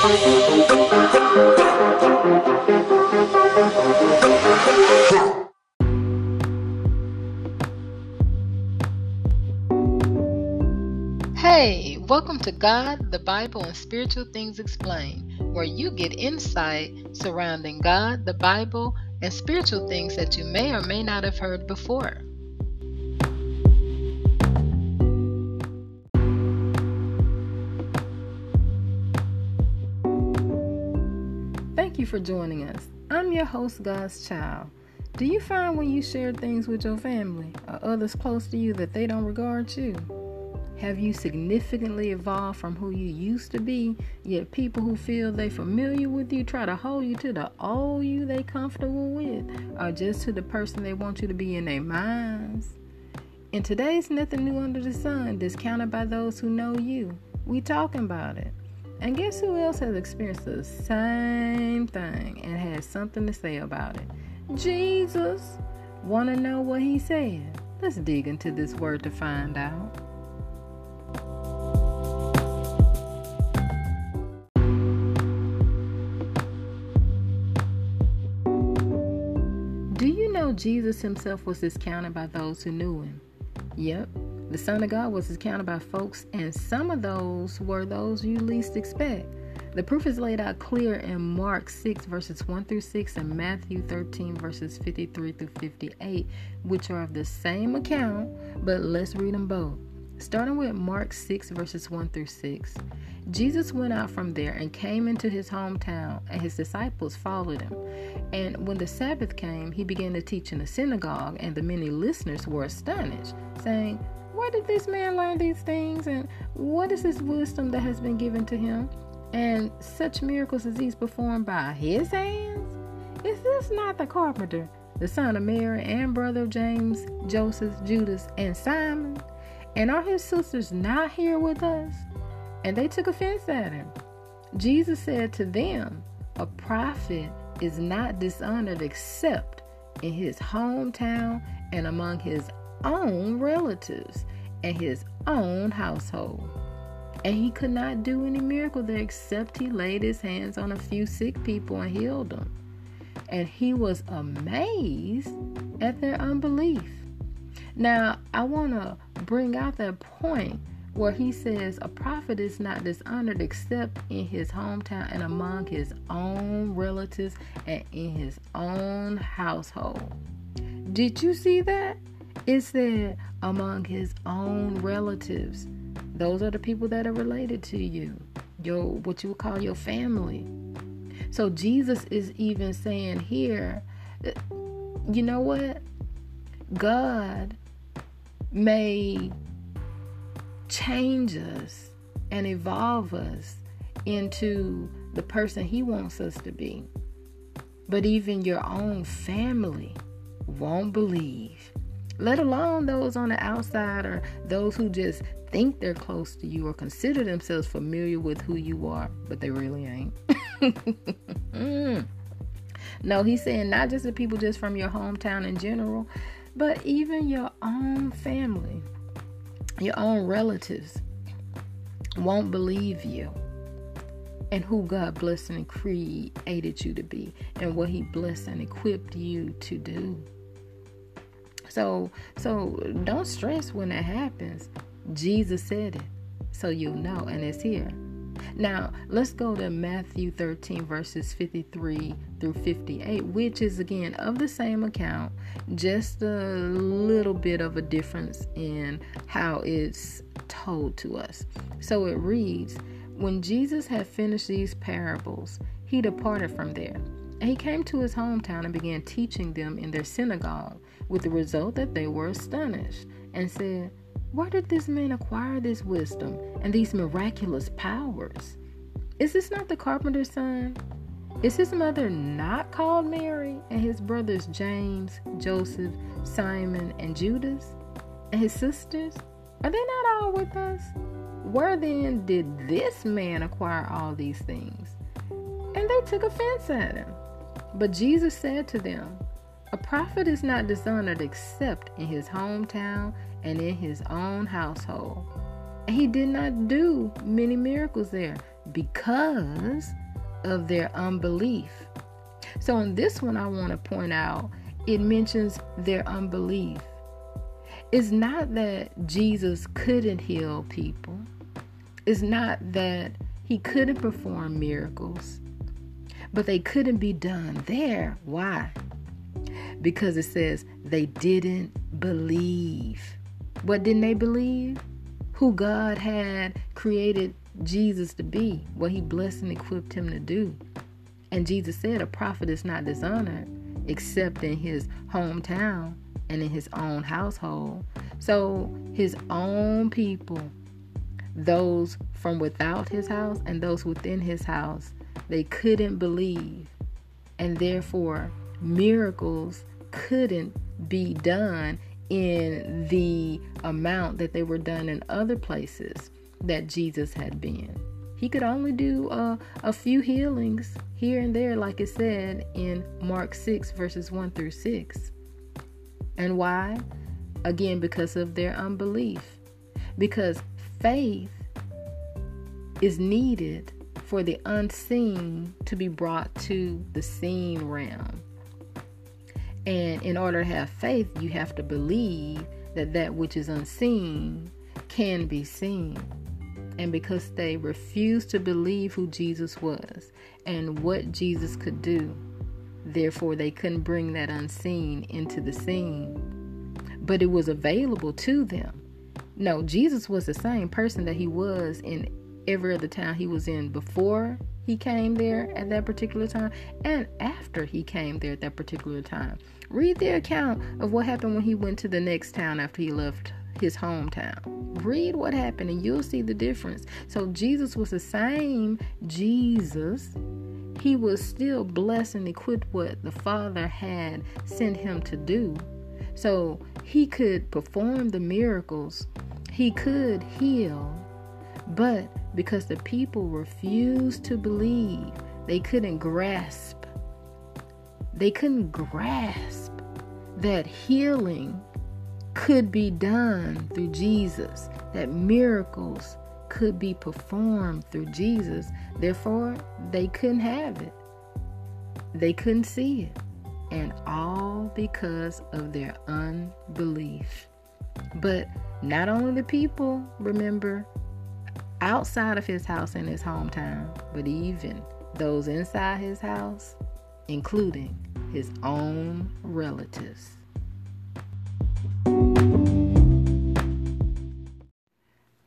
Hey, welcome to God, the Bible, and Spiritual Things Explained, where you get insight surrounding God, the Bible, and spiritual things that you may or may not have heard before. For joining us. I'm your host, God's Child. Do you find when you share things with your family or others close to you that they don't regard you? Have you significantly evolved from who you used to be? Yet people who feel they familiar with you try to hold you to the old you they comfortable with, or just to the person they want you to be in their minds. In today's nothing new under the sun, discounted by those who know you. We talking about it. And guess who else has experienced the same thing and has something to say about it? Jesus. Want to know what he said? Let's dig into this word to find out. Do you know Jesus himself was discounted by those who knew him. Yep, the Son of God was discounted by folks, and some of those were those you least expect. The proof is laid out clear in Mark 6, verses 1 through 6, and Matthew 13, verses 53 through 58, which are of the same account, but let's read them both. Starting with Mark 6, verses 1 through 6. Jesus went out from there and came into his hometown, and his disciples followed him. And when the Sabbath came, he began to teach in the synagogue, and the many listeners were astonished, saying, Where did this man learn these things? And what is this wisdom that has been given to him? And such miracles as these performed by his hands? Is this not the carpenter, the son of Mary, and brother of James, Joseph, Judas, and Simon? And are his sisters not here with us? and they took offense at him. Jesus said to them, A prophet is not dishonored except in his hometown and among his own relatives and his own household. And he could not do any miracle there except he laid his hands on a few sick people and healed them. And he was amazed at their unbelief. Now, I want to bring out that point where he says a prophet is not dishonored except in his hometown and among his own relatives and in his own household. Did you see that? It said among his own relatives. Those are the people that are related to you, your what you would call your family. So Jesus is even saying here, you know what? God may change us and evolve us into the person He wants us to be. But even your own family won't believe, let alone those on the outside or those who just think they're close to you or consider themselves familiar with who you are, but they really ain't. mm. No, he's saying not just the people just from your hometown in general, but even your own family your own relatives won't believe you and who God blessed and created you to be and what he blessed and equipped you to do. So so don't stress when that happens. Jesus said it. So you'll know and it's here. Now, let's go to Matthew 13, verses 53 through 58, which is again of the same account, just a little bit of a difference in how it's told to us. So it reads When Jesus had finished these parables, he departed from there. He came to his hometown and began teaching them in their synagogue, with the result that they were astonished and said, where did this man acquire this wisdom and these miraculous powers? Is this not the carpenter's son? Is his mother not called Mary and his brothers James, Joseph, Simon, and Judas? And his sisters? Are they not all with us? Where then did this man acquire all these things? And they took offense at him. But Jesus said to them, A prophet is not dishonored except in his hometown and in his own household. And he did not do many miracles there because of their unbelief. So, in this one, I want to point out it mentions their unbelief. It's not that Jesus couldn't heal people, it's not that he couldn't perform miracles, but they couldn't be done there. Why? Because it says they didn't believe. What didn't they believe? Who God had created Jesus to be, what he blessed and equipped him to do. And Jesus said, A prophet is not dishonored except in his hometown and in his own household. So his own people, those from without his house and those within his house, they couldn't believe. And therefore, miracles couldn't be done in the amount that they were done in other places that Jesus had been. He could only do uh, a few healings here and there, like it said in Mark 6, verses 1 through 6. And why? Again, because of their unbelief. Because faith is needed for the unseen to be brought to the seen realm. And in order to have faith, you have to believe that that which is unseen can be seen and because they refused to believe who Jesus was and what Jesus could do, therefore they couldn't bring that unseen into the seen. But it was available to them. No, Jesus was the same person that he was in every other town he was in before he came there at that particular time and after he came there at that particular time. Read the account of what happened when he went to the next town after he left his hometown. Read what happened and you'll see the difference. So Jesus was the same Jesus. He was still blessed and equipped what the Father had sent him to do. So he could perform the miracles, he could heal, but because the people refused to believe, they couldn't grasp. They couldn't grasp that healing could be done through Jesus, that miracles could be performed through Jesus. Therefore, they couldn't have it. They couldn't see it. And all because of their unbelief. But not only the people, remember, outside of his house in his hometown, but even those inside his house, including his own relatives.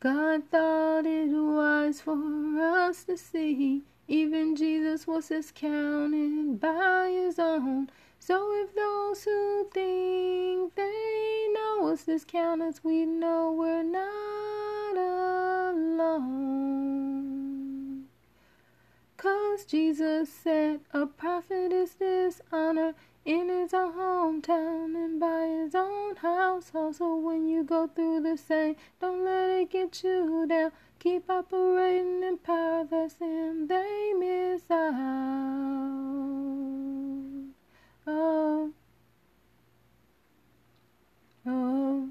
God thought it wise for us to see. Even Jesus was discounted by his own. So if those who think they know us discount us, we know we're not alone. Cause Jesus said a prophet is dishonored in his own hometown and by his own household. So when you go through the same, don't let it get you down. Keep operating in power that's in, they miss out. Oh, oh,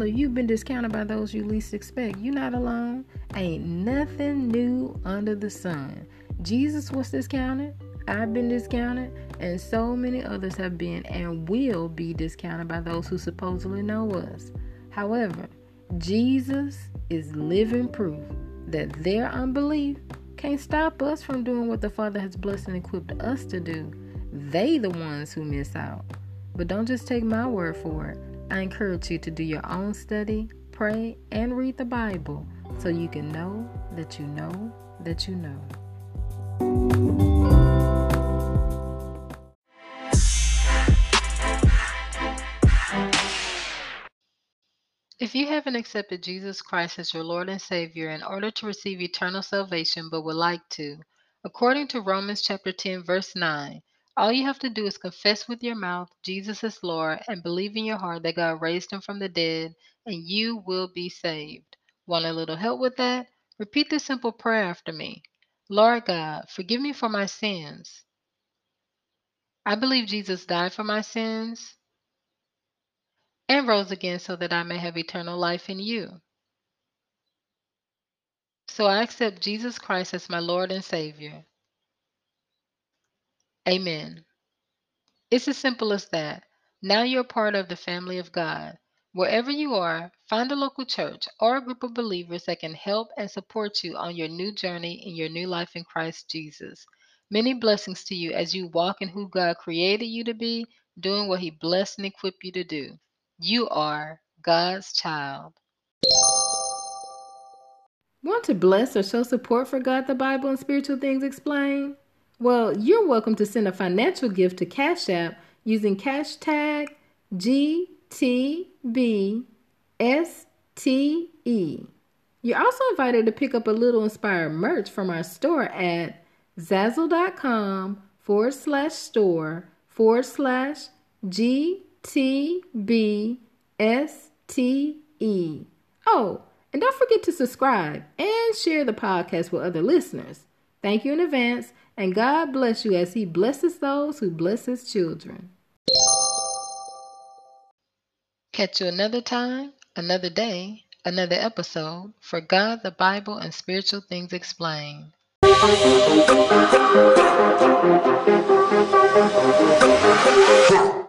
If you've been discounted by those you least expect, you're not alone. Ain't nothing new under the sun. Jesus was discounted. I've been discounted, and so many others have been and will be discounted by those who supposedly know us. However, Jesus is living proof that their unbelief can't stop us from doing what the Father has blessed and equipped us to do. They the ones who miss out. But don't just take my word for it. I encourage you to do your own study, pray, and read the Bible so you can know that you know that you know. If you haven't accepted Jesus Christ as your Lord and Savior in order to receive eternal salvation but would like to, according to Romans chapter 10 verse 9, all you have to do is confess with your mouth Jesus is Lord and believe in your heart that God raised him from the dead, and you will be saved. Want a little help with that? Repeat this simple prayer after me Lord God, forgive me for my sins. I believe Jesus died for my sins and rose again so that I may have eternal life in you. So I accept Jesus Christ as my Lord and Savior. Amen. It's as simple as that. Now you're part of the family of God. Wherever you are, find a local church or a group of believers that can help and support you on your new journey in your new life in Christ Jesus. Many blessings to you as you walk in who God created you to be, doing what He blessed and equipped you to do. You are God's child. Want to bless or show support for God, the Bible, and spiritual things explained? Well, you're welcome to send a financial gift to Cash App using cash tag GTBSTE. You're also invited to pick up a little inspired merch from our store at zazzle.com forward slash store forward slash GTBSTE. Oh, and don't forget to subscribe and share the podcast with other listeners. Thank you in advance, and God bless you as He blesses those who bless His children. Catch you another time, another day, another episode for God, the Bible, and Spiritual Things Explained. Huh.